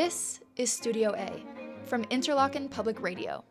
This is Studio A from Interlochen Public Radio.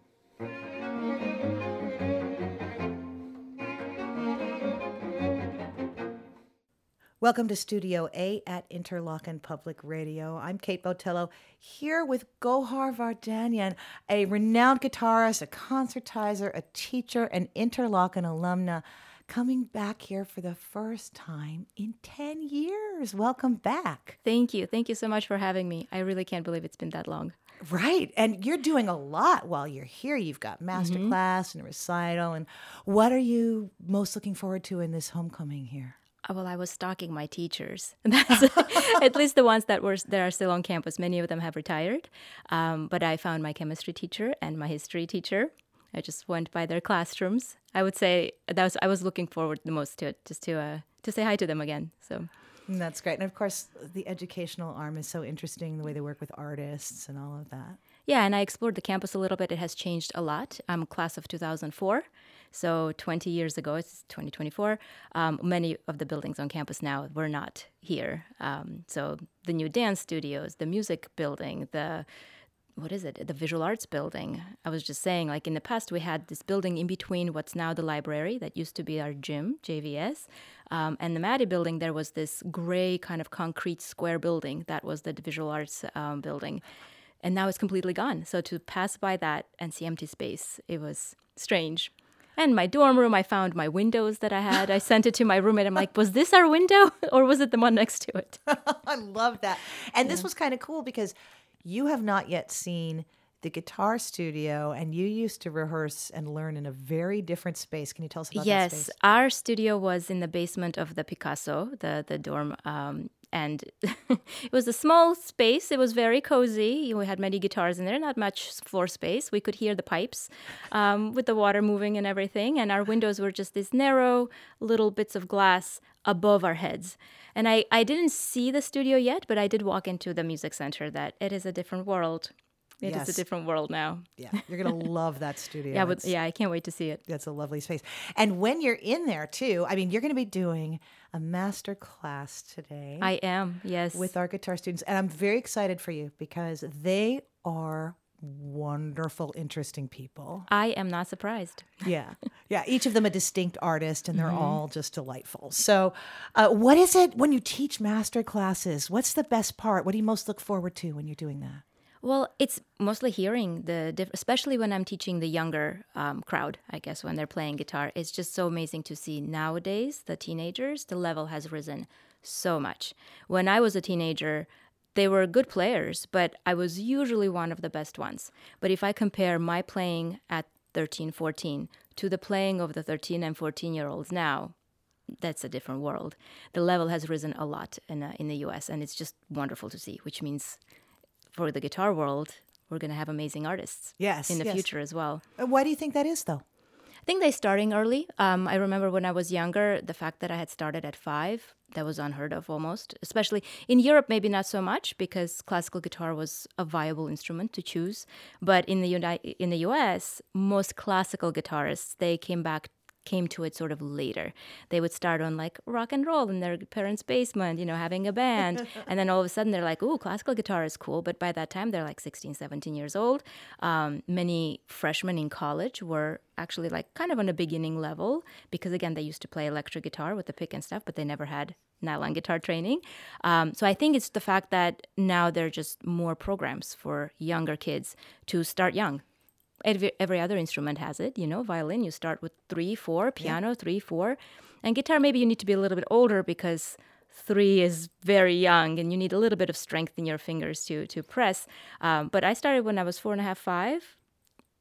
Welcome to Studio A at Interlochen Public Radio. I'm Kate Botello here with Gohar Vardanyan, a renowned guitarist, a concertizer, a teacher, an Interlochen alumna, coming back here for the first time in 10 years. Welcome back. Thank you. Thank you so much for having me. I really can't believe it's been that long. Right. And you're doing a lot while you're here. You've got master Mm-hmm. class and recital. And what are you most looking forward to in this homecoming here? Uh, Well, I was stalking my teachers. That's at least the ones that were that are still on campus. Many of them have retired, um, but I found my chemistry teacher and my history teacher. I just went by their classrooms. I would say that was I was looking forward the most to it, just to uh, to say hi to them again. So And that's great. And of course, the educational arm is so interesting the way they work with artists and all of that. yeah, and I explored the campus a little bit. It has changed a lot. I'm a class of 2004, so 20 years ago. It's 2024. Um, many of the buildings on campus now were not here. Um, so the new dance studios, the music building, the what is it? The visual arts building. I was just saying, like in the past, we had this building in between what's now the library that used to be our gym, JVS, um, and the Maddie building. There was this gray kind of concrete square building that was the visual arts um, building, and now it's completely gone. So to pass by that and see empty space, it was strange. And my dorm room, I found my windows that I had. I sent it to my roommate. I'm like, was this our window or was it the one next to it? I love that. And this was kind of cool because you have not yet seen the guitar studio and you used to rehearse and learn in a very different space. Can you tell us about that yes, our studio was in the basement of the Picasso, the the dorm, um, and it was a small space. It was very cozy. We had many guitars in there, not much floor space. We could hear the pipes um, with the water moving and everything, and our windows were just these narrow little bits of glass above our heads. And I, I didn't see the studio yet, but I did walk into the music center. That it is a different world. It is Yes. a different world now. Yeah, you're going to love that studio. Yeah, but yeah, I can't wait to see it. That's a lovely space. And when you're in there too, I mean, you're going to be doing a master class today I am, yes. with our guitar students. And I'm very excited for you because they are wonderful, interesting people. I am not surprised. Yeah. Yeah. Each of them a distinct artist, and they're Mm-hmm. all just delightful. So, uh, what is it when you teach master classes? What's the best part? What do you most look forward to when you're doing that? Well, it's mostly hearing the, diff- especially when I'm teaching the younger um, crowd. I guess when they're playing guitar, it's just so amazing to see nowadays the teenagers. The level has risen so much. When I was a teenager, they were good players, but I was usually one of the best ones. But if I compare my playing at 13, 14 to the playing of the 13 and 14 year olds now, that's a different world. The level has risen a lot in, uh, in the US, and it's just wonderful to see, which means for the guitar world, we're going to have amazing artists Yes, in the yes. future as well. Uh, Why do you think that is, though? I think they're starting early. Um, I remember when I was younger, the fact that I had started at five, that was unheard of almost. Especially in Europe, maybe not so much because classical guitar was a viable instrument to choose. But in the Uni- in the U.S., most classical guitarists they came back came to it sort of later. They would start on like rock and roll in their parents' basement, you know, having a band. and then all of a sudden they're like, ooh, classical guitar is cool. But by that time, they're like 16, 17 years old. Um, many freshmen in college were actually like kind of on a beginning level because, again, they used to play electric guitar with the pick and stuff, but they never had nylon guitar training. Um, so I think it's the fact that now there are just more programs for younger kids to start young every, every other instrument has it you know violin you start with three four piano three four and guitar maybe you need to be a little bit older because three is very young and you need a little bit of strength in your fingers to to press. Um, but i started when i was four and a half five.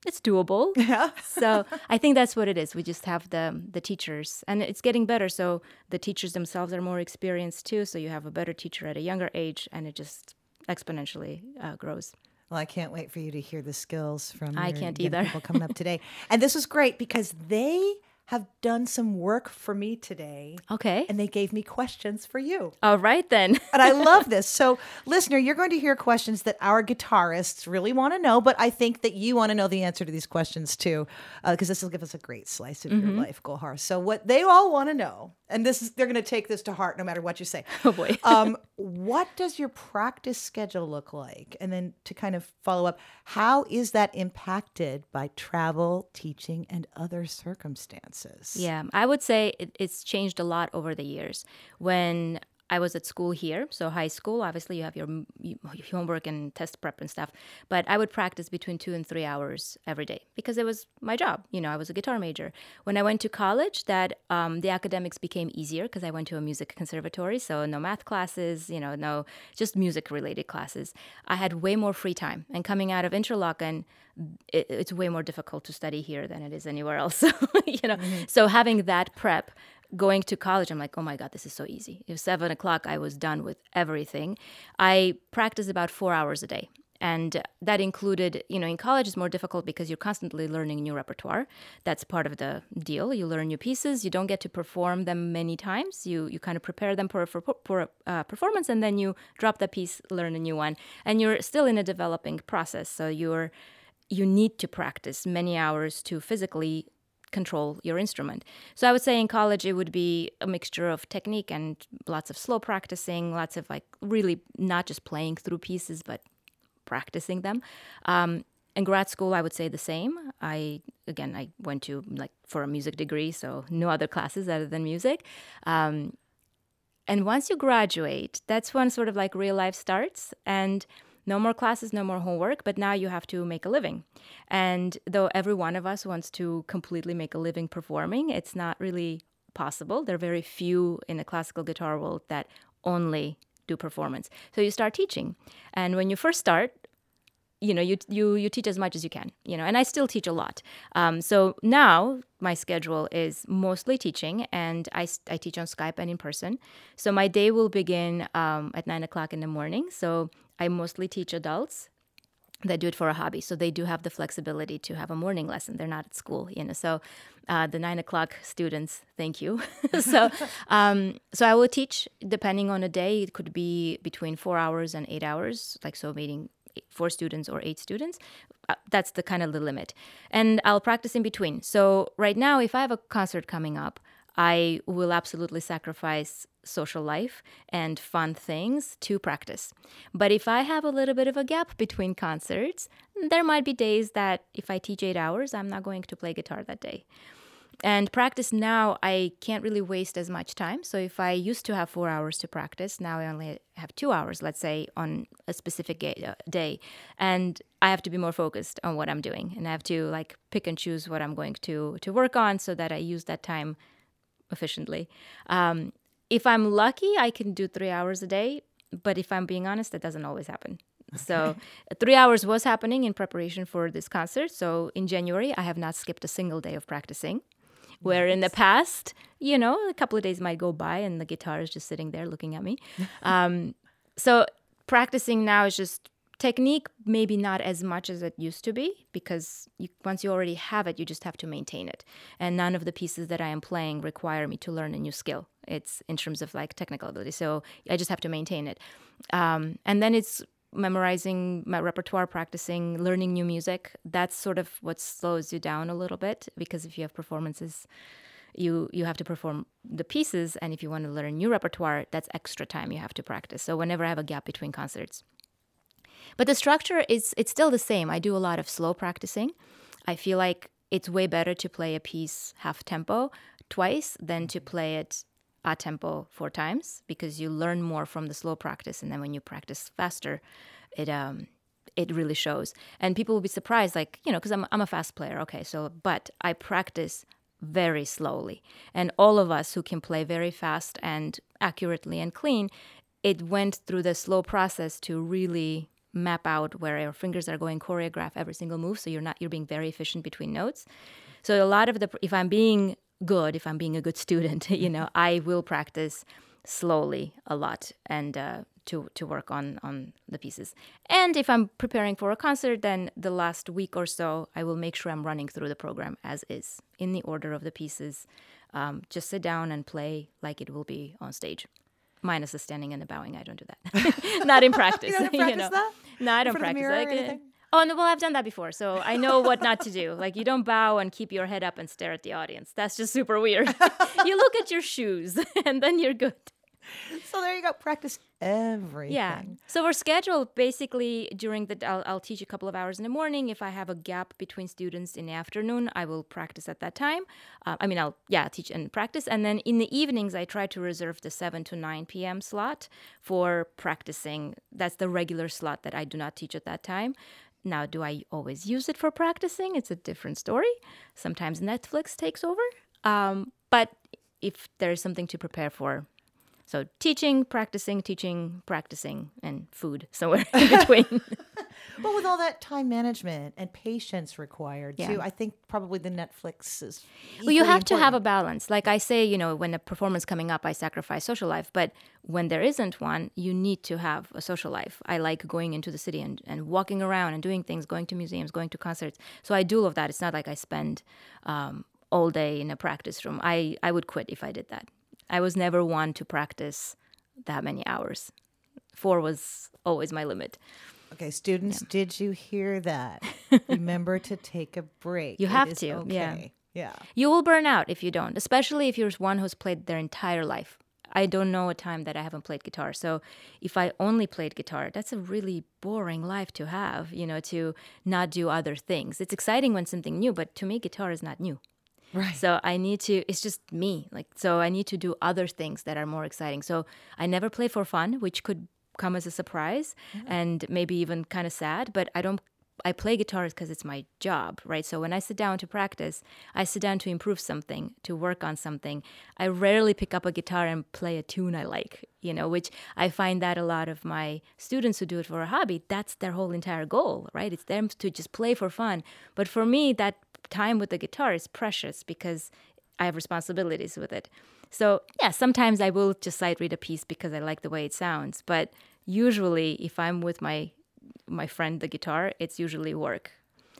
It's doable. Yeah. so i think that's what it is. We just have the the teachers and it's getting better. So the teachers themselves are more experienced too. So you have a better teacher at a younger age and it just exponentially uh, grows Well, I can't wait for you to hear the skills from I can't either. people coming up today. and this was great because they have done some work for me today, okay and they gave me questions for you. all right then And I love this. So, listener, you're going to hear questions that our guitarists really want to know, but I think that you want to know the answer to these questions too, uh, because this will give us a great slice of your mm-hmm. life, Gohar. So, what they all want to know and this is they're going to take this to heart no matter what you say. Oh boy. um, what does your practice schedule look like? And then to kind of follow up, how is that impacted by travel, teaching, and other circumstances? Yeah, I would say it, it's changed a lot over the years. When I was at school here, so high school. Obviously, you have your, your homework and test prep and stuff. But I would practice between two and three hours every day because it was my job. You know, I was a guitar major. When I went to college, that um, the academics became easier because I went to a music conservatory, so no math classes. You know, no just music related classes. I had way more free time. And coming out of Interlochen, it, it's way more difficult to study here than it is anywhere else. you know, mm-hmm. so having that prep going to college, I'm like, oh my God, this is so easy. It was seven o'clock, I was done with everything. I practiced about four hours a day. And that included, you know, in college it's more difficult because you're constantly learning new repertoire. That's part of the deal. You learn new pieces. You don't get to perform them many times. You you kind of prepare them for for, for uh, performance, and then you drop the piece, learn a new one, and you're still in a developing process. So you're you need to practice many hours to physically control your instrument. So I would say in college it would be a mixture of technique and lots of slow practicing, lots of like really not just playing through pieces, but practicing them. Um, in grad school, I would say the same. I again, I went to like for a music degree, so no other classes other than music. Um, and once you graduate, that's when sort of like real life starts and no more classes, no more homework, but now you have to make a living. And though every one of us wants to completely make a living performing, it's not really possible. There are very few in the classical guitar world that only do performance. So you start teaching. And when you first start, you know you you you teach as much as you can you know and i still teach a lot um, so now my schedule is mostly teaching and I, I teach on skype and in person so my day will begin um, at nine o'clock in the morning so I mostly teach adults that do it for a hobby. So they do have the flexibility to have a morning lesson. They're not at school, you know. So uh, the nine o'clock students, thank you. so um, so I will teach depending on a day. It could be between four hours and eight hours. Like so, meeting four students or eight students. Uh, that's the kind of the limit. And I'll practice in between. So right now, if I have a concert coming up, I will absolutely sacrifice social life and fun things to practice. But if I have a little bit of a gap between concerts, there might be days that if I teach eight hours, I'm not going to play guitar that day. And practice now, I can't really waste as much time. So if I used to have four hours to practice, now I only have two hours, let's say, on a specific uh, day. And I have to be more focused on what I'm doing. And I have to like pick and choose what I'm going to, to work on so that I use that time efficiently. Um, if I'm lucky, I can do three hours a day. But if I'm being honest, that doesn't always happen. Okay. So, three hours was happening in preparation for this concert. So, in January, I have not skipped a single day of practicing. Where in the past, you know, a couple of days might go by and the guitar is just sitting there looking at me. um, so, practicing now is just technique maybe not as much as it used to be because you, once you already have it you just have to maintain it. And none of the pieces that i am playing require me to learn a new skill. It's in terms of like technical ability. So i just have to maintain it. Um, and then it's memorizing my repertoire practicing learning new music. That's sort of what slows you down a little bit because if you have performances you you have to perform the pieces and if you want to learn new repertoire that's extra time you have to practice. So whenever i have a gap between concerts but the structure is it's still the same. I do a lot of slow practicing. I feel like it's way better to play a piece half tempo twice than to play it a tempo four times because you learn more from the slow practice and then when you practice faster it um it really shows and people will be surprised like you know because I'm, I'm a fast player okay so but i practice very slowly and all of us who can play very fast and accurately and clean it went through the slow process to really map out where your fingers are going, choreograph every single move, so you're not you're being very efficient between notes. So a lot of the if I'm being good, if I'm being a good student, you know, I will practice slowly a lot and uh, to to work on on the pieces. And if I'm preparing for a concert, then the last week or so, I will make sure I'm running through the program as is in the order of the pieces. Um, just sit down and play like it will be on stage minus the standing and the bowing. I don't do that. not in practice. you, don't you know. That? No, I don't practice uh, that. Oh no, well I've done that before, so I know what not to do. Like you don't bow and keep your head up and stare at the audience. That's just super weird. you look at your shoes and then you're good. So there you go. Practice everything. Yeah. So we're scheduled basically during the. I'll, I'll teach a couple of hours in the morning. If I have a gap between students in the afternoon, I will practice at that time. Uh, I mean, I'll yeah teach and practice, and then in the evenings I try to reserve the seven to nine p.m. slot for practicing. That's the regular slot that I do not teach at that time. Now, do I always use it for practicing? It's a different story. Sometimes Netflix takes over. Um, but if there's something to prepare for, so teaching, practicing, teaching, practicing, and food somewhere in between. Well, with all that time management and patience required Yeah. too, I think probably the Netflix is. well, you have to have a balance. Like I say, you know, when a performance coming up, I sacrifice social life. But when there isn't one, you need to have a social life. I like going into the city and, and walking around and doing things, going to museums, going to concerts. So I do love that. It's not like I spend um, all day in a practice room. I, I would quit if I did that. I was never one to practice that many hours. Four was always my limit. Okay, students, did you hear that? Remember to take a break. You It have to, yeah. Yeah. You will burn out if you don't, especially if you're one who's played their entire life. I don't know a time that I haven't played guitar. So if I only played guitar, that's a really boring life to have, you know, to not do other things. It's exciting when something new, but to me, guitar is not new. Right. So I need to, it's just me. Like, so I need to do other things that are more exciting. So I never play for fun, which could come as a surprise and maybe even kind of sad, but I don't, I play guitar because it's my job, right? So when I sit down to practice, I sit down to improve something, to work on something. I rarely pick up a guitar and play a tune I like, you know, which I find that a lot of my students who do it for a hobby, that's their whole entire goal, right? It's them to just play for fun. But for me, that time with the guitar is precious because I have responsibilities with it. So, yeah, sometimes I will just sight read a piece because I like the way it sounds. But usually, if I'm with my my friend the guitar, it's usually work.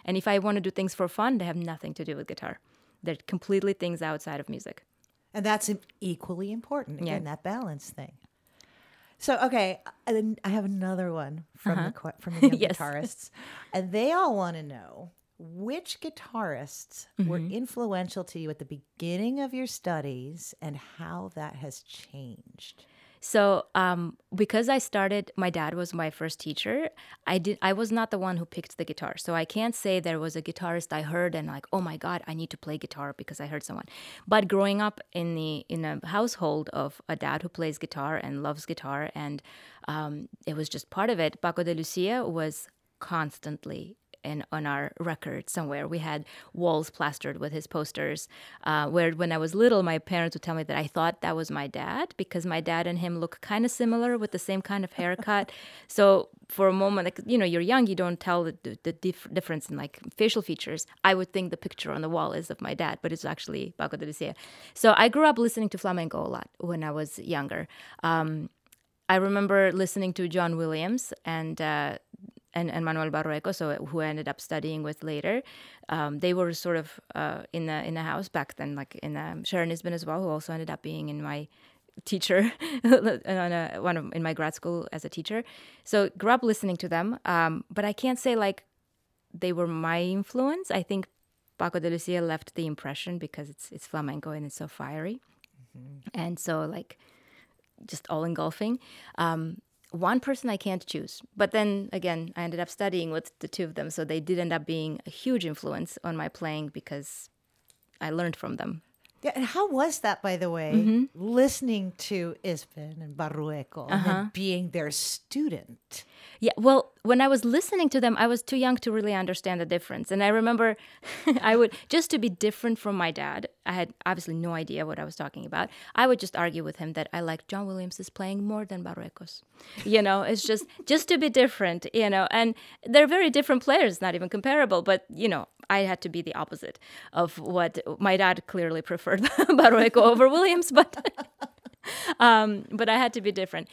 And if I want to do things for fun, they have nothing to do with guitar. They're completely things outside of music. And that's equally important. Again, Yeah. that balance thing. So okay, and then I have another one from the from the Uh-huh. Yes. guitarists, and they all want to know which guitarists were Mm-hmm. influential to you at the beginning of your studies and how that has changed. So, um, because I started, my dad was my first teacher. I did. I was not the one who picked the guitar, so I can't say there was a guitarist I heard and like, oh my god, I need to play guitar because I heard someone. But growing up in the in a household of a dad who plays guitar and loves guitar, and um, it was just part of it. Paco de Lucia was constantly in, on our record somewhere. We had walls plastered with his posters. Uh, where when I was little, my parents would tell me that I thought that was my dad because my dad and him look kind of similar with the same kind of haircut. so for a moment, like you know, you're young, you don't tell the, the, the dif- difference in like facial features. I would think the picture on the wall is of my dad, but it's actually Paco de Lucia. So I grew up listening to flamenco a lot when I was younger. Um, I remember listening to John Williams and uh, and, and Manuel Barrueco, so who I ended up studying with later. Um, they were sort of uh, in the in the house back then, like in um, Sharon Isbin as well, who also ended up being in my teacher on a, one of in my grad school as a teacher. So grew up listening to them, um, but I can't say like they were my influence. I think Paco de Lucia left the impression because it's it's flamenco and it's so fiery, and so like just all engulfing. Um, one person I can't choose. But then again, I ended up studying with the two of them, so they did end up being a huge influence on my playing because I learned from them. Yeah, and how was that, by the way, Mm-hmm. listening to Isbin and Barrueco and Uh-huh. then being their student? Yeah, well, when I was listening to them, I was too young to really understand the difference. And I remember I would, just to be different from my dad, I had obviously no idea what I was talking about. I would just argue with him that I like John Williams' playing more than Barrueco's. You know, it's just, just to be different, you know, and they're very different players, not even comparable, but, you know, I had to be the opposite of what my dad clearly preferred Barrueco over Williams, but um, but I had to be different.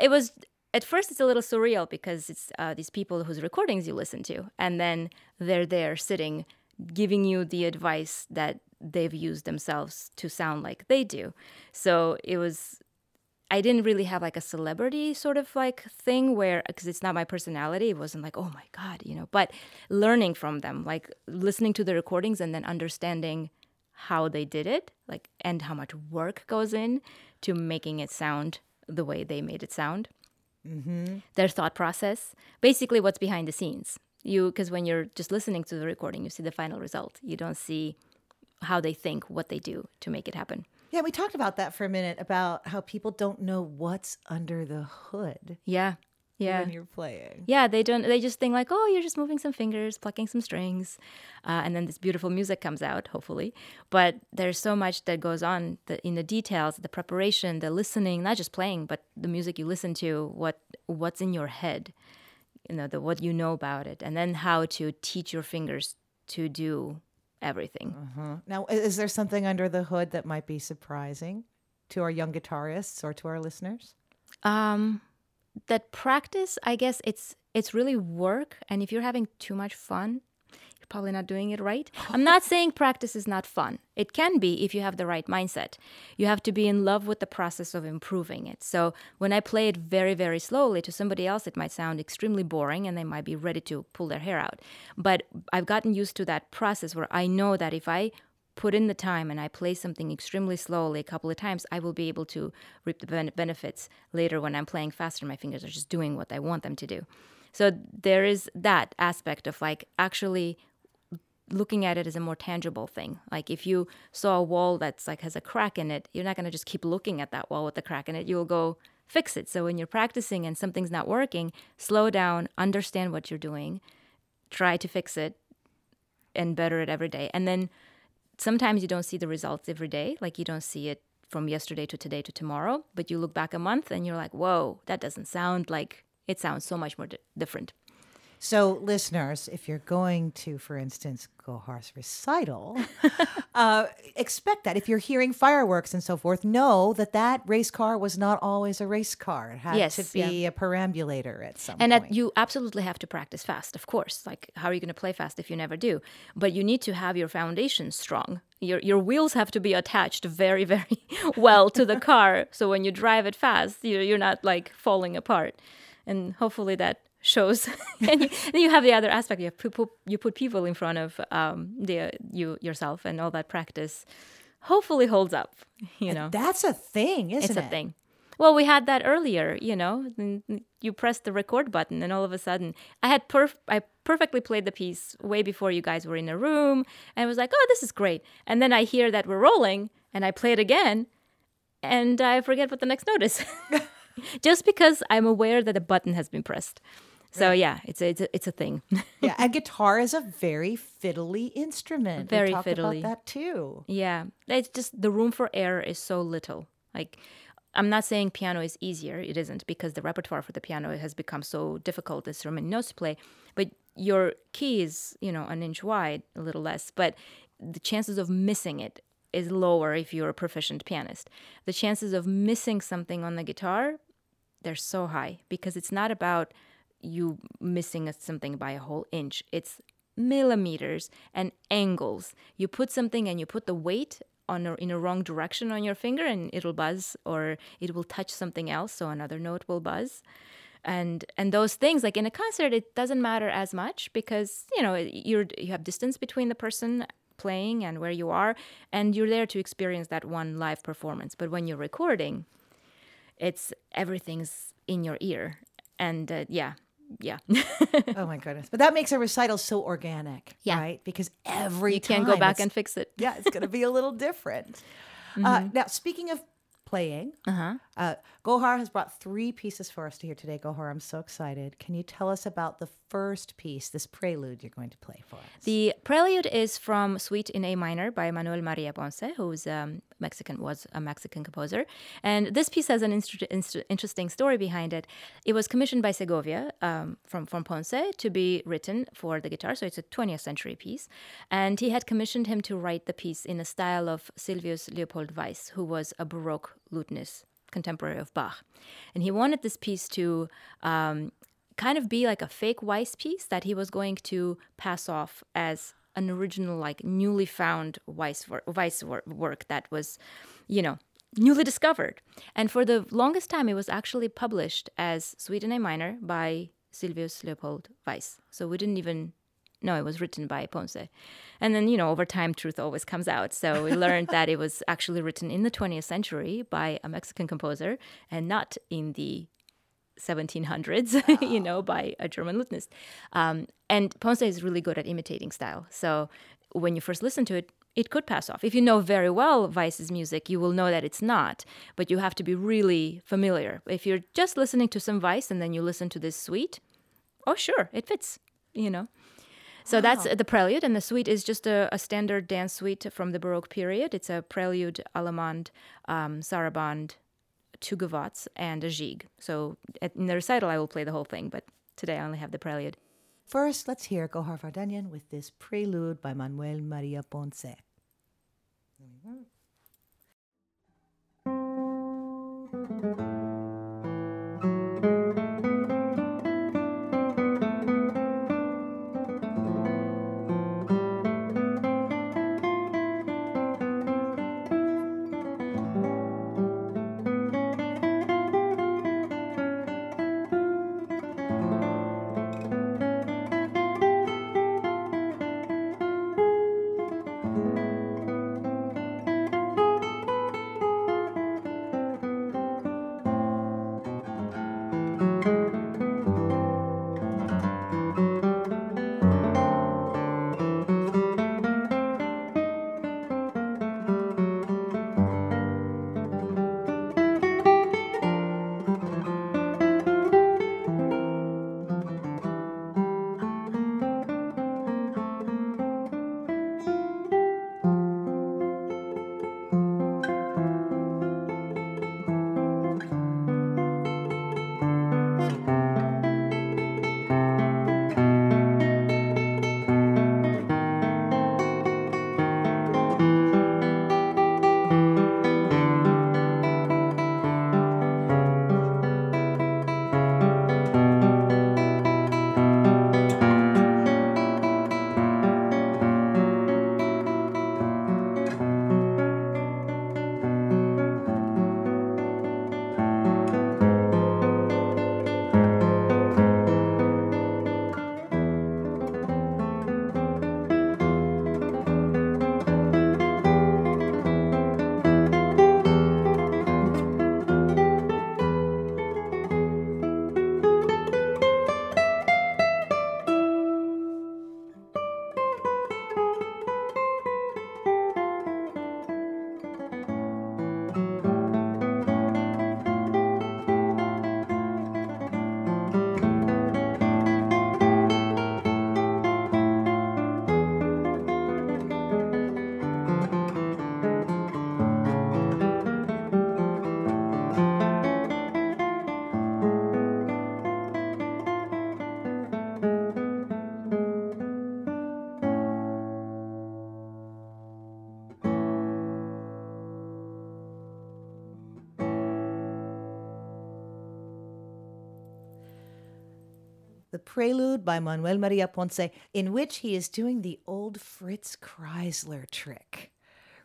It was at first it's a little surreal because it's uh, these people whose recordings you listen to, and then they're there sitting, giving you the advice that they've used themselves to sound like they do. So it was. I didn't really have like a celebrity sort of like thing where because it's not my personality. It wasn't like oh my god, you know. But learning from them, like listening to the recordings and then understanding how they did it, like and how much work goes in to making it sound the way they made it sound. Mm-hmm. Their thought process, basically what's behind the scenes. You because when you're just listening to the recording, you see the final result. You don't see how they think, what they do to make it happen. Yeah, we talked about that for a minute about how people don't know what's under the hood Yeah. Yeah. when you're playing. Yeah, they don't. They just think like, oh, you're just moving some fingers, plucking some strings, uh, and then this beautiful music comes out, hopefully. But there's so much that goes on the, in the details, the preparation, the listening, not just playing, but the music you listen to, what what's in your head, you know, the what you know about it, and then how to teach your fingers to do everything. Now, is there something under the hood that might be surprising to our young guitarists or to our listeners? Um, that practice, I guess it's it's really work, and if you're having too much fun, you're probably not doing it right. I'm not saying practice is not fun. It can be if you have the right mindset. You have to be in love with the process of improving it. So when I play it very very slowly to somebody else, it might sound extremely boring, and they might be ready to pull their hair out. But I've gotten used to that process where I know that if I put in the time and I play something extremely slowly a couple of times, I will be able to reap the ben- benefits later when I'm playing faster. My fingers are just doing what I want them to do. So there is that aspect of like actually looking at it as a more tangible thing. Like if you saw a wall that's like has a crack in it, you're not going to just keep looking at that wall with the crack in it. You'll go fix it. So when you're practicing and something's not working, slow down, understand what you're doing, try to fix it and better it every day. And then sometimes you don't see the results every day, like you don't see it from yesterday to today to tomorrow, but you look back a month and you're like, "Whoa, that doesn't sound like it sounds so much more di- different." So, listeners, if you're going to, for instance, go Gohar's recital, uh, expect that. If you're hearing fireworks and so forth, know that that race car was not always a race car. It had Yes, to be a perambulator at some And point. that you absolutely have to practice fast, of course. Like, how are you going to play fast if you never do? But you need to have your foundation strong. Your, your wheels have to be attached very, very well to the car. So when you drive it fast, you're, you're not like falling apart. And hopefully that shows. and you, then you have the other aspect. You, have people, you put people in front of um, the, you yourself, and all that practice hopefully holds up. You know, That's a thing, isn't it? it's it? a thing. Well, we had that earlier, you know. You press the record button, and all of a sudden, I had perf- I perfectly played the piece way before you guys were in a room, and I was like, "Oh, this is great." And then I hear that we're rolling, and I play it again, and I forget what the next note is, just because I'm aware that a button has been pressed. So yeah, it's a, it's a, it's a thing. yeah, and guitar is a very fiddly instrument. Very fiddly. about that too. Yeah, it's just the room for error is so little. Like, I'm not saying piano is easier. It isn't because the repertoire for the piano has become so difficult. So many notes to play, but your key is you know an inch wide, a little less, but the chances of missing it is lower if you're a proficient pianist. The chances of missing something on the guitar, they're so high because it's not about you missing something by a whole inch. It's millimeters and angles. You put something and you put the weight on a, in a wrong direction on your finger and it'll buzz or it will touch something else so another note will buzz. And and those things like in a concert it doesn't matter as much because you know you're you have distance between the person playing and where you are and you're there to experience that one live performance. But when you're recording, it's everything's in your ear and uh, yeah yeah oh my goodness! But that makes a recital so organic, Yeah. right? Because every you can't go back and fix it yeah, it's going to be a little different. Uh, now, speaking of playing, uh-huh uh, Gohar has brought three pieces for us to hear today. Gohar, I'm so excited. Can you tell us about the first piece, this prelude you're going to play for us? the prelude is from suite in a minor by manuel maria ponce who's um, mexican was a mexican composer and this piece has an instru- instru- interesting story behind it it was commissioned by segovia um, from, from ponce to be written for the guitar so it's a 20th century piece and he had commissioned him to write the piece in the style of silvius leopold weiss who was a baroque lutenist contemporary of Bach. And he wanted this piece to um, kind of be like a fake Weiss piece that he was going to pass off as an original, like newly found Weiss, wor- Weiss wor- work that was, you know, newly discovered. And for the longest time, it was actually published as in A minor by Sylvius Leopold Weiss. So we didn't even know it was written by Ponce. And then, you know, over time, truth always comes out. So we learned that it was actually written in the 20th century by a Mexican composer and not in the 1700s, you know, by a German lutenist. Um, and Ponce is really good at imitating style. So when you first listen to it, it could pass off. If you know very well Weiss's music, you will know that it's not, but you have to be really familiar. If you're just listening to some Weiss and then you listen to this suite, oh, sure, it fits, you know. So wow. that's the prelude, and the suite is just a, a, standard dance suite from the Baroque period. It's a prelude, allemande, um, sarabande, two gavottes, and a gigue. So at, in the recital, I will play the whole thing, but today I only have the prelude. First, let's hear Gohar Vardanyan with this prelude by Manuel Maria Ponce. Mm-hmm. Prelude by Manuel Maria Ponce, in which he is doing the old Fritz Kreisler trick.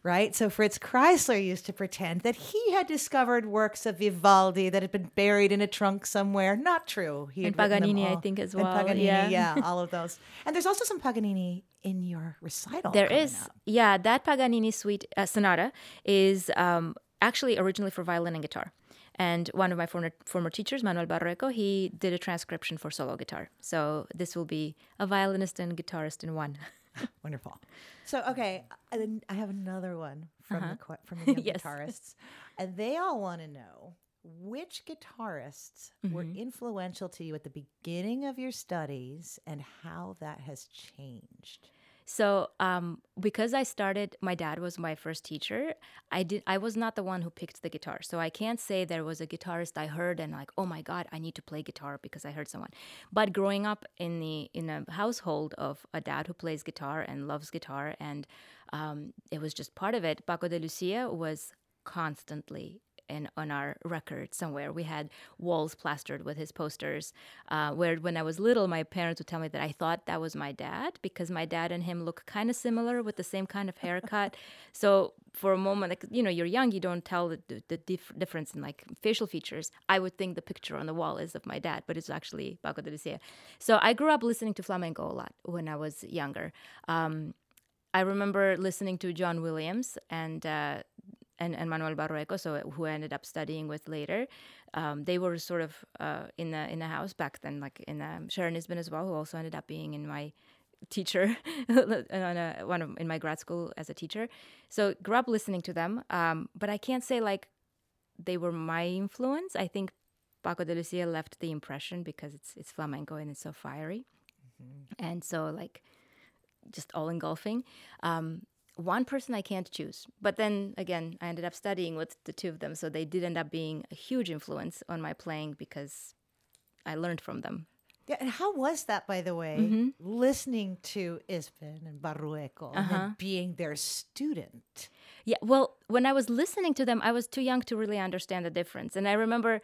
Right? So Fritz Kreisler used to pretend that he had discovered works of Vivaldi that had been buried in a trunk somewhere. Not true. He and Paganini, I think, as well. And Paganini, yeah. yeah, all of those. And there's also some Paganini in your recital. There is, up. yeah. That Paganini suite uh, sonata is um, actually originally for violin and guitar. And one of my former, former teachers, Manuel Barrueco, he did a transcription for solo guitar. So this will be a violinist and guitarist in one. Wonderful. So okay, I have another one from uh-huh. the from the yes. guitarists, and they all want to know which guitarists mm-hmm. were influential to you at the beginning of your studies and how that has changed. So, um, because I started, my dad was my first teacher. I did. I was not the one who picked the guitar, so I can't say there was a guitarist I heard and like, oh my god, I need to play guitar because I heard someone. But growing up in the in a household of a dad who plays guitar and loves guitar, and um, it was just part of it. Paco de Lucia was constantly in on our record somewhere. We had walls plastered with his posters. Uh, where when I was little, my parents would tell me that I thought that was my dad because my dad and him look kind of similar with the same kind of haircut. so for a moment, like you know, you're young, you don't tell the, the dif- difference in like facial features. I would think the picture on the wall is of my dad, but it's actually Paco de Lucia. So I grew up listening to flamenco a lot when I was younger. Um, I remember listening to John Williams and uh, and, and Manuel Barrueco, so who I ended up studying with later. Um, they were sort of uh, in the in the house back then, like in um, Sharon Isbin as well, who also ended up being in my teacher on a, one of in my grad school as a teacher. So grew up listening to them, um, but I can't say like they were my influence. I think Paco de Lucia left the impression because it's it's flamenco and it's so fiery, mm-hmm. and so like just all engulfing. Um, one person I can't choose. But then again, I ended up studying with the two of them, so they did end up being a huge influence on my playing because I learned from them. Yeah, and how was that, by the way, mm-hmm. listening to Isbin and Barrueco uh-huh. and being their student? Yeah, well, when I was listening to them, I was too young to really understand the difference. And I remember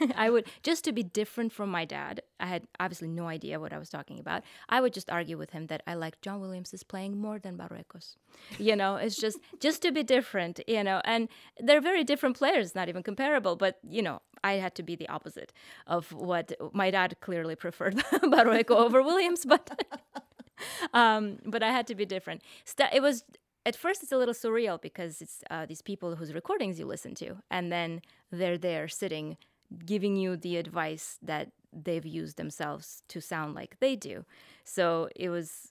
I would, just to be different from my dad, I had obviously no idea what I was talking about. I would just argue with him that I like John Williams' playing more than Barrueco's. You know, it's just, just to be different, you know, and they're very different players, not even comparable, but, you know, I had to be the opposite of what my dad clearly preferred Barrueco over Williams, but. um, but I had to be different. It was at first it's a little surreal because it's uh, these people whose recordings you listen to, and then they're there sitting, giving you the advice that they've used themselves to sound like they do. So it was.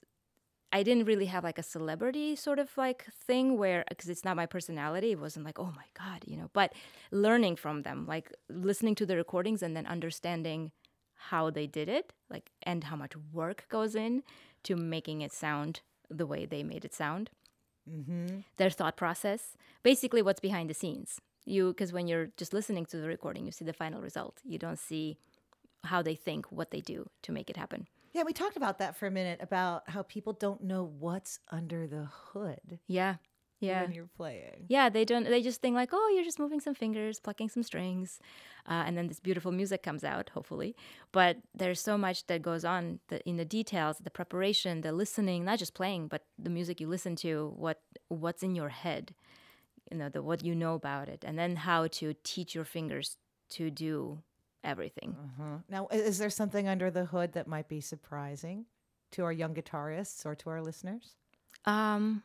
I didn't really have like a celebrity sort of like thing where, because it's not my personality, it wasn't like, oh my God, you know, but learning from them, like listening to the recordings and then understanding how they did it, like, and how much work goes in to making it sound the way they made it sound mm-hmm. their thought process, basically what's behind the scenes. You because when you're just listening to the recording, you see the final result. You don't see how they think, what they do to make it happen. Yeah, we talked about that for a minute about how people don't know what's under the hood. Yeah yeah. when you're playing. Yeah, they don't. They just think like, oh, you're just moving some fingers, plucking some strings, uh, and then this beautiful music comes out, hopefully. But there's so much that goes on the, in the details, the preparation, the listening, not just playing, but the music you listen to, what what's in your head, you know, the what you know about it, and then how to teach your fingers to do everything. Uh-huh. Now, is there something under the hood that might be surprising to our young guitarists or to our listeners? Um,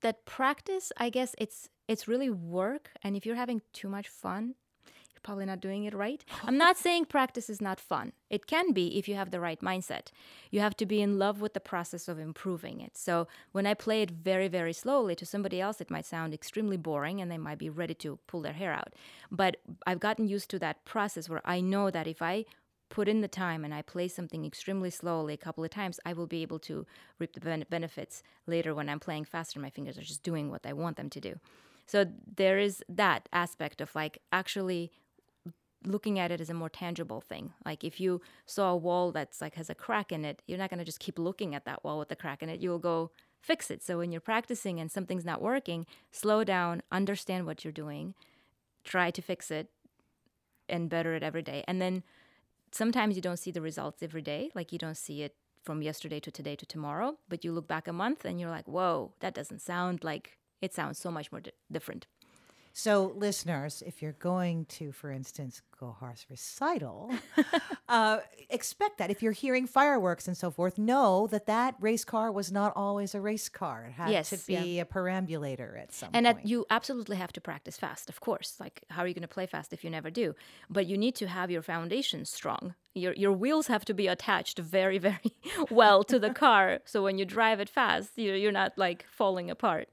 that practice, I guess it's it's really work, and if you're having too much fun, you're probably not doing it right. I'm not saying practice is not fun. It can be if you have the right mindset. You have to be in love with the process of improving it. So when I play it very, very slowly, to somebody else it might sound extremely boring and they might be ready to pull their hair out. But I've gotten used to that process where I know that if I put in the time and I play something extremely slowly a couple of times, I will be able to reap the ben- benefits later when I'm playing faster. My fingers are just doing what I want them to do. So there is that aspect of like actually looking at it as a more tangible thing. Like if you saw a wall that's like has a crack in it, you're not going to just keep looking at that wall with the crack in it. You will go fix it. So when you're practicing and something's not working, slow down, understand what you're doing, try to fix it and better it every day. And then sometimes you don't see the results every day, like you don't see it from yesterday to today to tomorrow, but you look back a month and you're like, whoa, that doesn't sound like it sounds so much more di- different. So, listeners, if you're going to, for instance, Gohar's recital, uh, expect that. If you're hearing fireworks and so forth, know that that race car was not always a race car. It had yes, to be yeah. a perambulator at some and point. And you absolutely have to practice fast, of course. Like, how are you going to play fast if you never do? But you need to have your foundation strong. Your, your wheels have to be attached very, very well to the car. So when you drive it fast, you're, you're not like falling apart.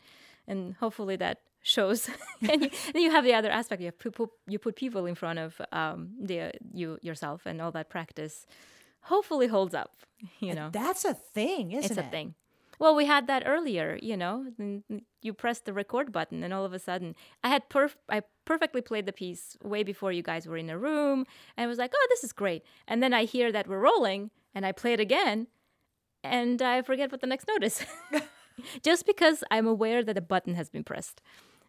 And hopefully that shows. And you, then you have the other aspect. You have people you put people in front of um, the you yourself and all that practice hopefully holds up you and know? that's a thing isn't it? it's it? a thing. Well we had that earlier you know? You press the record button and all of a sudden i had perf- i perfectly played the piece way before you guys were in a room and I was like oh this is great. And then i hear that we're rolling and i play it again and i forget what the next note is. Just because i'm aware that a button has been pressed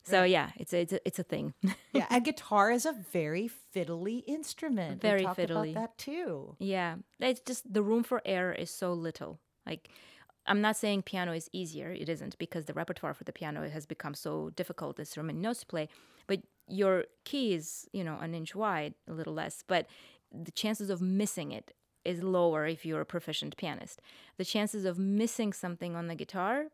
So yeah, it's a, it's a, it's a thing. yeah, and guitar is a very fiddly instrument. Very fiddly. about that too. yeah, it's just the room for error is so little. Like I'm not saying piano is easier. It isn't because the repertoire for the piano has become so difficult notes to play. But your key is, you know, an inch wide, a little less. But the chances of missing it is lower if you're a proficient pianist. The chances of missing something on the guitar,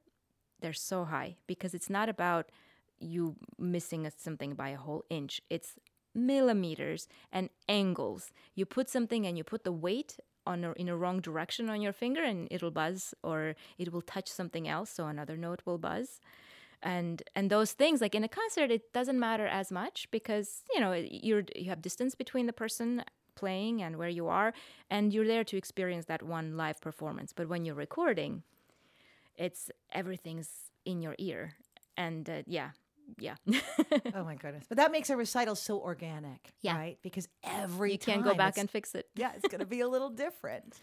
they're so high because it's not about you missing something by a whole inch. It's millimeters and angles. You put something and you put the weight on a, in a wrong direction on your finger and it'll buzz or it will touch something else so another note will buzz. And and those things like in a concert it doesn't matter as much because you know you're you have distance between the person playing and where you are and you're there to experience that one live performance. But when you're recording it's everything's in your ear and uh, yeah yeah oh my goodness! But that makes a recital so organic, Yeah. right? Because every you can't go back and fix it yeah, it's going to be a little different.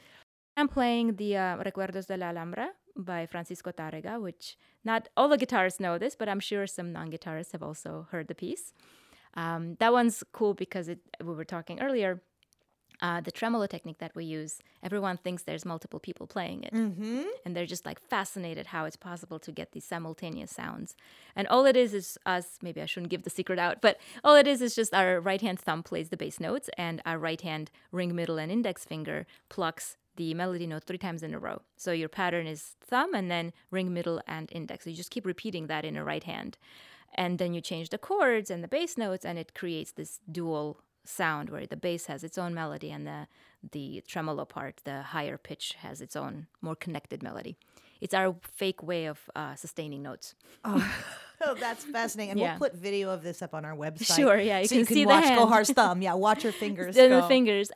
i'm playing the uh, recuerdos de la alhambra by francisco tarrega which not all the guitarists know this but i'm sure some non-guitarists have also heard the piece um, that one's cool because it, we were talking earlier uh, the tremolo technique that we use everyone thinks there's multiple people playing it Mm-hmm. and they're just like fascinated how it's possible to get these simultaneous sounds. And all it is is us, maybe I shouldn't give the secret out, but all it is is just our right hand thumb plays the bass notes and our right hand ring, middle, and index finger plucks the melody note three times in a row. So your pattern is thumb and then ring, middle, and index. So you just keep repeating that in a right hand. And then you change the chords and the bass notes, and it creates this dual sound where the bass has its own melody and the the tremolo part, the higher pitch, has its own more connected melody. It's our fake way of uh, sustaining notes. Oh, that's fascinating. And Yeah. we'll put video of this up on our website. Sure, yeah, you so can you can see the watch. Gohar's thumb. Yeah, watch her fingers. The, the go. fingers.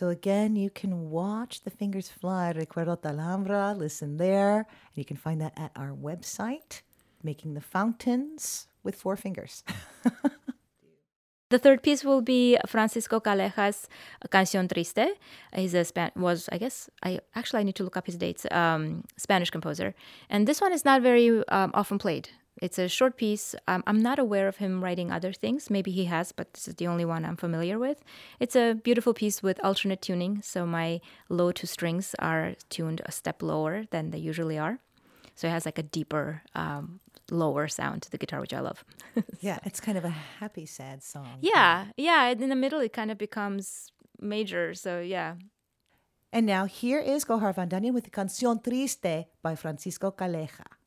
So again, you can watch the fingers fly. Recuerdo Alhambra. Listen there, and you can find that at our website, making the fountains with four fingers. The third piece will be Francisco Calleja's Canción Triste. He's a Span- was I guess I actually I need to look up his dates. Um, Spanish composer, and this one is not very um, often played. It's a short piece. Um, I'm not aware of him writing other things. Maybe he has, but this is the only one I'm familiar with. It's a beautiful piece with alternate tuning, so my low two strings are tuned a step lower than they usually are. So it has like a deeper, um, lower sound to the guitar, which I love. yeah, it's kind of a happy, sad song. Yeah, yeah. In the middle, it kind of becomes major. So yeah. And now here is Gohar Van with the Canción Triste by Francisco Calleja.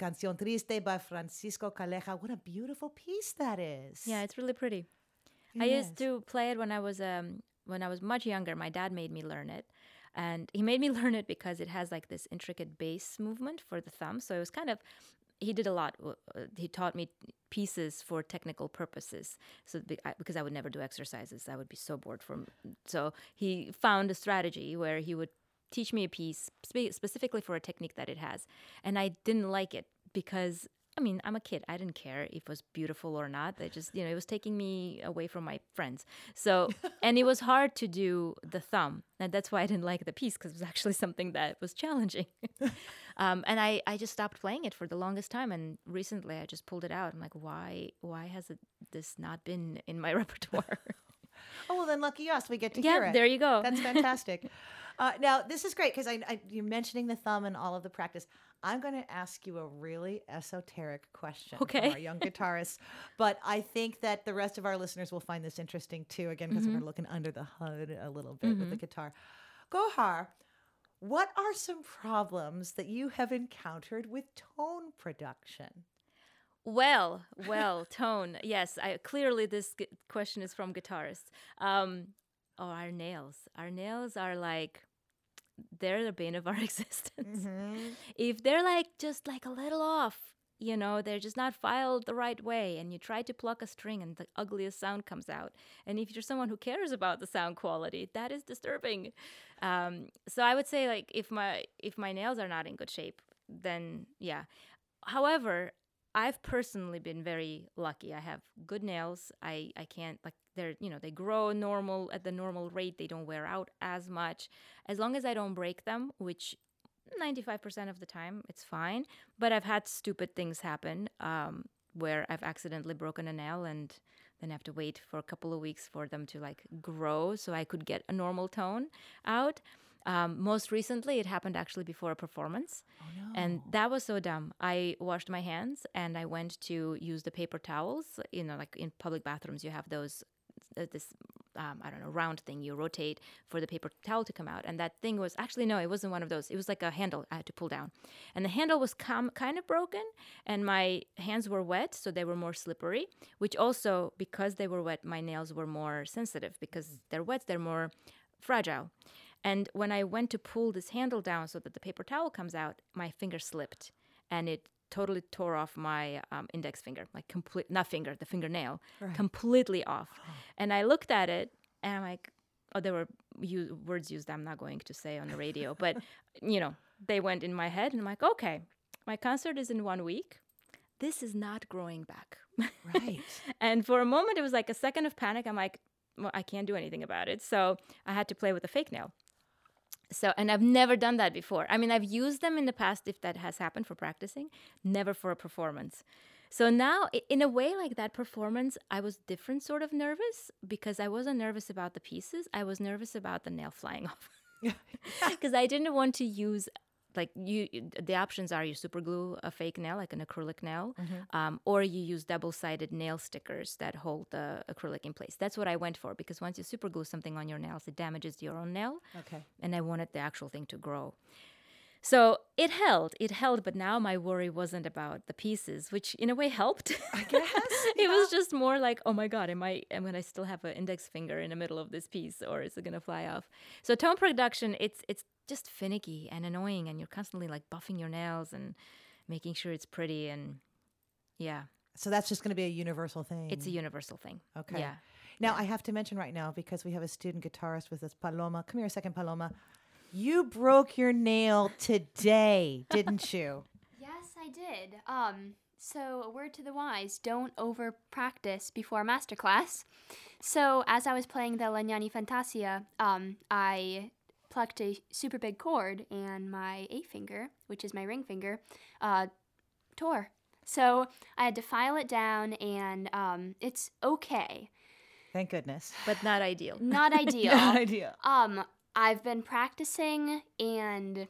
Canción Triste by Francisco Calleja. What a beautiful piece that is. Yeah, it's really pretty. I used to play it when I was um when I was much younger. My dad made me learn it. And he made me learn it because it has like this intricate bass movement for the thumb. So it was kind of he did a lot. Uh, he taught me pieces for technical purposes. So because I would never do exercises, I would be so bored from. So he found a strategy where he would teach me a piece spe- specifically for a technique that it has. And I didn't like it because I mean, I'm a kid. I didn't care if it was beautiful or not. I just, you know, it was taking me away from my friends. So, and it was hard to do the thumb. And that's why I didn't like the piece because it was actually something that was challenging. um, and I, I just stopped playing it for the longest time. And recently I just pulled it out. I'm like, why, why has it, this not been in my repertoire? Then lucky us. We get to yeah, hear it. there you go. That's fantastic. Uh, now, this is great because I, I, you're mentioning the thumb and all of the practice. I'm going to ask you a really esoteric question okay. our young guitarists, but I think that the rest of our listeners will find this interesting too, again, because mm-hmm. we're looking under the hood a little bit mm-hmm. with the mm-hmm. guitar. Gohar, what are some problems that you have encountered with tone production? Well, well, tone. Yes, I clearly this question is from guitarists. Um, oh, our nails. Our nails are like they're the bane of our existence. Mm-hmm. If they're like just like a little off, you know, they're just not filed the right way, and you try to pluck a string and the ugliest sound comes out. And if you're someone who cares about the sound quality, that is disturbing. Um, so I would say like if my if my nails are not in good shape, then yeah. However, I've personally been very lucky. I have good nails. I, I can't like they're you know they grow normal at the normal rate. They don't wear out as much. As long as I don't break them, which 95% of the time it's fine. But I've had stupid things happen um, where I've accidentally broken a nail and then have to wait for a couple of weeks for them to like grow so I could get a normal tone out. Um, most recently, it happened actually before a performance. And that was so dumb. I washed my hands and I went to use the paper towels. You know, like in public bathrooms, you have those uh, this um, I don't know round thing you rotate for the paper towel to come out, and that thing was actually no, it wasn't one of those. It was like a handle I had to pull down, and the handle was com- kind of broken, and my hands were wet, so they were more slippery. Which also because they were wet, my nails were more sensitive because they're wet, they're more fragile. And when I went to pull this handle down so that the paper towel comes out, my finger slipped, and it totally tore off my um, index finger, like complete, not finger, the fingernail, completely off. And I looked at it and I'm like, oh, there were u- words used I'm not going to say on the radio, but you know, they went in my head and I'm like, okay, my concert is in one week. This is not growing back. Right. and for a moment, it was like a second of panic. I'm like, well, I can't do anything about it. So I had to play with a fake nail. So, and I've never done that before. I mean, I've used them in the past if that has happened for practicing, never for a performance. So now, in a way, like that performance, I was different sort of nervous because I wasn't nervous about the pieces. I was nervous about the nail flying off because I didn't want to use like you the options are you super glue a fake nail like an acrylic nail um, or you use double-sided nail stickers that hold the acrylic in place. That's what i went for because once you super glue something on your nails it damages your own nail. Okay. and i wanted the actual thing to grow so it held it held but now my worry wasn't about the pieces which in a way helped i guess, it was just more like oh my god am i am i still have an index finger in the middle of this piece or is it going to fly off so tone production it's it's just finicky and annoying and you're constantly like buffing your nails and making sure it's pretty and yeah So that's just going to be a universal thing. it's a universal thing Okay. yeah Now I have to mention right now because we have a student guitarist with us, Paloma. Come here a second, Paloma. You broke your nail today, didn't you? Yes, I did. Um, so a word to the wise: don't over practice before masterclass. So as I was playing the Legnani Fantasia, um, I plucked a super big chord, and my A finger, which is my ring finger, uh, tore. So I had to file it down, and um, it's okay. Thank goodness. but not ideal Not ideal. Good idea. Um, I've been practicing and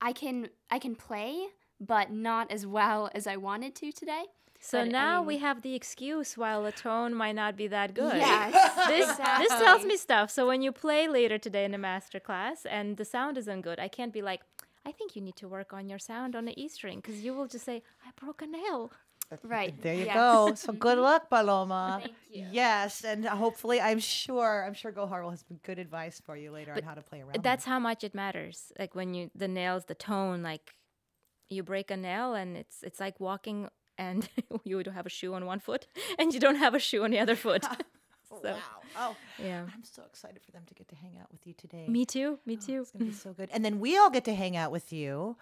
I can I can play, but not as well as I wanted to today. so But, I now mean- we have the excuse while the tone might not be that good Yes, this exactly. this tells me stuff. So when you play later today in a master class and the sound isn't good, I can't be like, I think you need to work on your sound on the E string because you will just say, I broke a nail. Right. There you yes. go. So good luck, Paloma. Thank you. Yes, and hopefully, I'm sure, I'm sure Gohar will have some good advice for you later on how to play around. That's how much it matters. Like when you the nails, the tone, like you break a nail and it's it's like walking and you don't have a shoe on one foot and you don't have a shoe on the other foot. Oh, so wow. Oh, yeah. I'm so excited for them to get to hang out with you today. Me too. Me oh, too. It's gonna be so good. And then we all get to hang out with you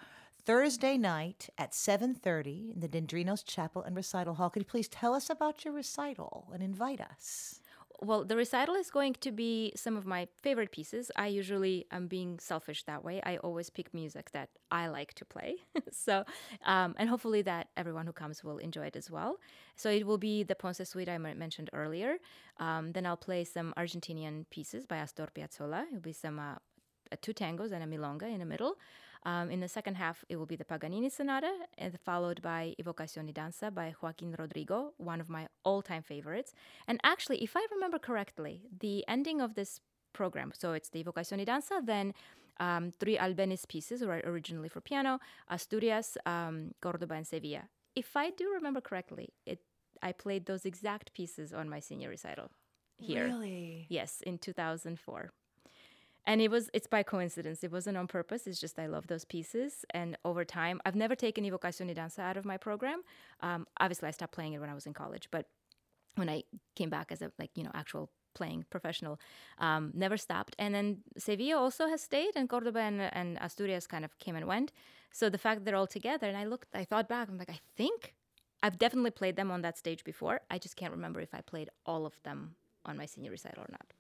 Thursday night at 7:30 in the Dendrinos Chapel and Recital Hall. Could you please tell us about your recital and invite us? Well, the recital is going to be some of my favorite pieces. I usually am being selfish that way. I always pick music that I like to play. so, um, and hopefully that everyone who comes will enjoy it as well. So it will be the Ponce Suite I mentioned earlier. Um, then I'll play some Argentinian pieces by Astor Piazzolla. It'll be some uh, two tangos and a milonga in the middle. Um, in the second half, it will be the Paganini Sonata, and followed by Evocación y Danza by Joaquin Rodrigo, one of my all-time favorites. And actually, if I remember correctly, the ending of this program, so it's the Evocación y Danza, then um, three Albeniz pieces, or originally for piano, Asturias, um, Cordoba, and Sevilla. If I do remember correctly, it I played those exact pieces on my senior recital here. Really? Yes, in 2004. And it was it's by coincidence. It wasn't on purpose. It's just I love those pieces. And over time, I've never taken Evocación y Danza out of my program. Um, obviously, I stopped playing it when I was in college, but when I came back as a like you know actual playing professional, um, never stopped. And then Sevilla also has stayed, and Cordoba and, and Asturias kind of came and went. So the fact that they're all together, and I looked, I thought back, I'm like, I think I've definitely played them on that stage before. I just can't remember if I played all of them on my senior recital or not.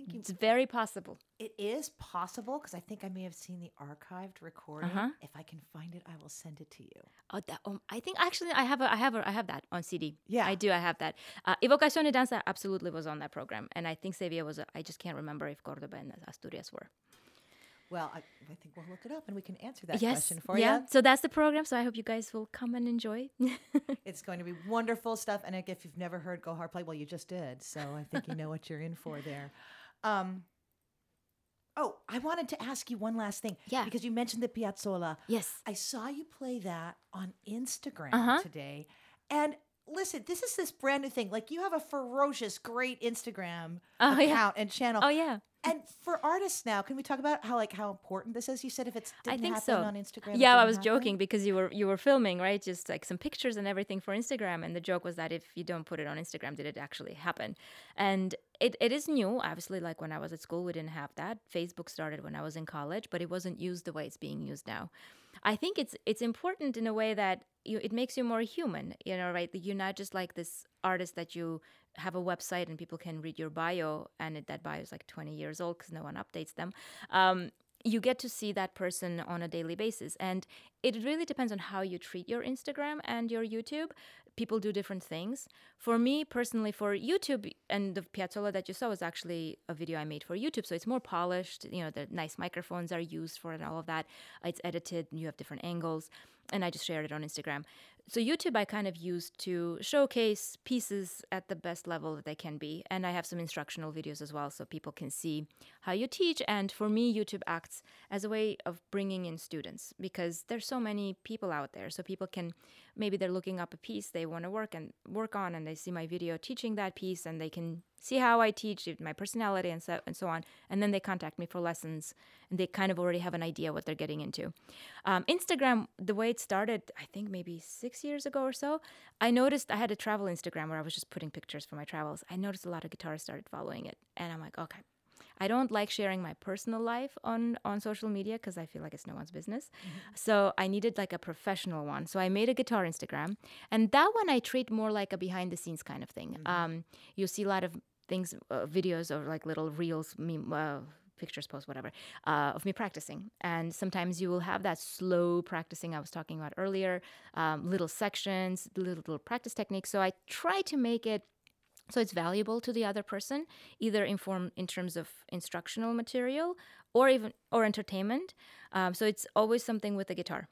Think you, It's very possible. it is possible because I think I may have seen the archived recording. Uh-huh. If I can find it, I will send it to you. Oh, that, um, I think actually I have a, I have a, I have that on CD. Yeah. I do. I have that. Uh, Evocación de Danza absolutely was on that program, and I think Sevilla was. A, I just can't remember if Cordoba and Asturias were. Well, I, I think we'll look it up and we can answer that yes. question for yeah. you. So that's the program. So I hope you guys will come and enjoy. It's going to be wonderful stuff. And if you've never heard Go Gohar play, well, you just did. So I think you know what you're in for there. Um, oh, I wanted to ask you one last thing. Yeah. Because you mentioned the Piazzolla. yes. I saw you play that on Instagram Uh-huh. today. And listen, this is this brand new thing. Like you have a ferocious, great Instagram Oh, account yeah. and channel. Oh yeah. And for artists now, can we talk about how like how important this is? You said if it's I didn't think happen so. on Instagram. Yeah, I was happen? joking because you were you were filming, right? Just like some pictures and everything for Instagram, and the joke was that if you don't put it on Instagram, did it actually happen? And it, it is new. Obviously, like when I was at school, we didn't have that. Facebook started when I was in college, but it wasn't used the way it's being used now. I think it's it's important in a way that you, it makes you more human. You know, right? You're not just like this artist that you have a website and people can read your bio, and it, that bio is like 20 years old because no one updates them. Um, you get to see that person on a daily basis. And it really depends on how you treat your Instagram and your YouTube. People do different things. For me personally, for YouTube, and the Piazzolla that you saw was actually a video I made for YouTube. So it's more polished. You know, the nice microphones are used for it and all of that. It's edited, you have different angles. And I just shared it on Instagram. So YouTube I kind of used to showcase pieces at the best level that they can be. And I have some instructional videos as well so people can see how you teach. And for me, YouTube acts as a way of bringing in students because there's so many people out there. So people can maybe they're looking up a piece they want to work and work on and they see my video teaching that piece and they can see how I teach my personality and so and so on. And then they contact me for lessons and they kind of already have an idea what they're getting into. Um, Instagram, the way it started, I think maybe six years ago or so, I noticed I had a travel Instagram where I was just putting pictures for my travels. I noticed a lot of guitarists started following it. And I'm like, okay. I don't like sharing my personal life on on social media because I feel like it's no one's business. So I needed like a professional one. So I made a guitar Instagram, and that one I treat more like a behind the scenes kind of thing. Um, you see a lot of things, uh, videos or like little reels, meme, uh, pictures, posts, whatever, uh, of me practicing. And sometimes you will have that slow practicing I was talking about earlier, um, little sections, little, little practice techniques. So I try to make it so it's valuable to the other person either inform in terms of instructional material or even or entertainment um, so it's always something with the guitar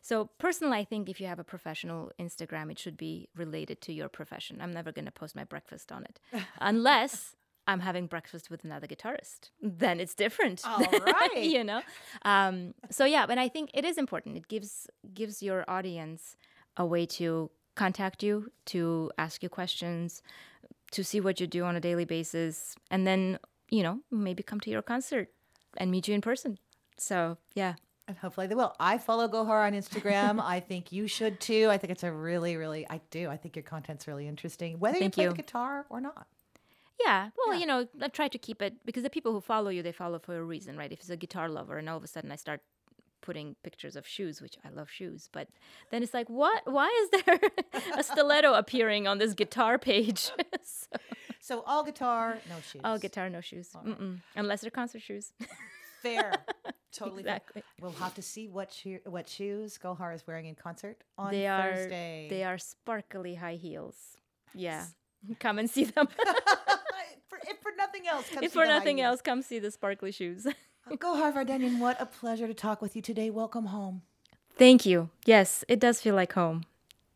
so personally i think if you have a professional instagram it should be related to your profession. I'm never going to post my breakfast on it. Unless i'm having breakfast with another guitarist then it's different. All right. you know? Um, so yeah but i think it is important. It gives gives your audience a way to contact you to ask you questions to see what you do on a daily basis and then you know maybe come to your concert and meet you in person. So yeah And hopefully they will. I follow Gohar on Instagram. I think you should too. I think it's a really, really, I do. I think your content's really interesting, whether Thank you play you. the guitar or not. yeah well you know i try to keep it because the people who follow you they follow for a reason right if it's a guitar lover and all of a sudden i start putting pictures of shoes which i love shoes but then it's like what why is there a stiletto appearing on this guitar page so, So all guitar, no shoes. all guitar no shoes Mm-mm. unless they're concert shoes Fair. totally fair. We'll have to see what shoe, what shoes Gohar is wearing in concert on they are Thursday. they are sparkly high heels yeah come and see them for, if for nothing else, come if see for nothing else come see the sparkly shoes uh, Gohar Vardanyan, what a pleasure to talk with you today. Welcome home. Thank you. Yes, it does feel like home.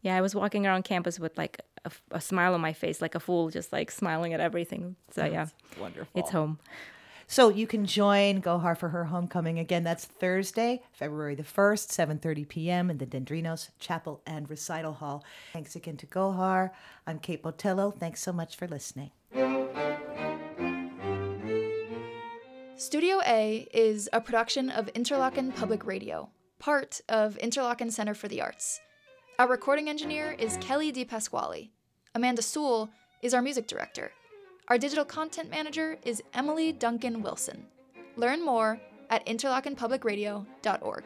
Yeah, I was walking around campus with like a, a smile on my face, like a fool, just like smiling at everything. So yeah, Wonderful. it's home. So you can join Gohar for her homecoming again. That's Thursday, February the 1st, 7.30 p.m. in the Dendrinos Chapel and Recital Hall. Thanks again to Gohar. I'm Kate Botello. Thanks so much for listening. Studio A is a production of Interlochen Public Radio, part of Interlochen Center for the Arts. Our recording engineer is Kelly DePasquale. Amanda Sewell is our music director. Our digital content manager is Emily Duncan Wilson. Learn more at interlochenpublicradio.org.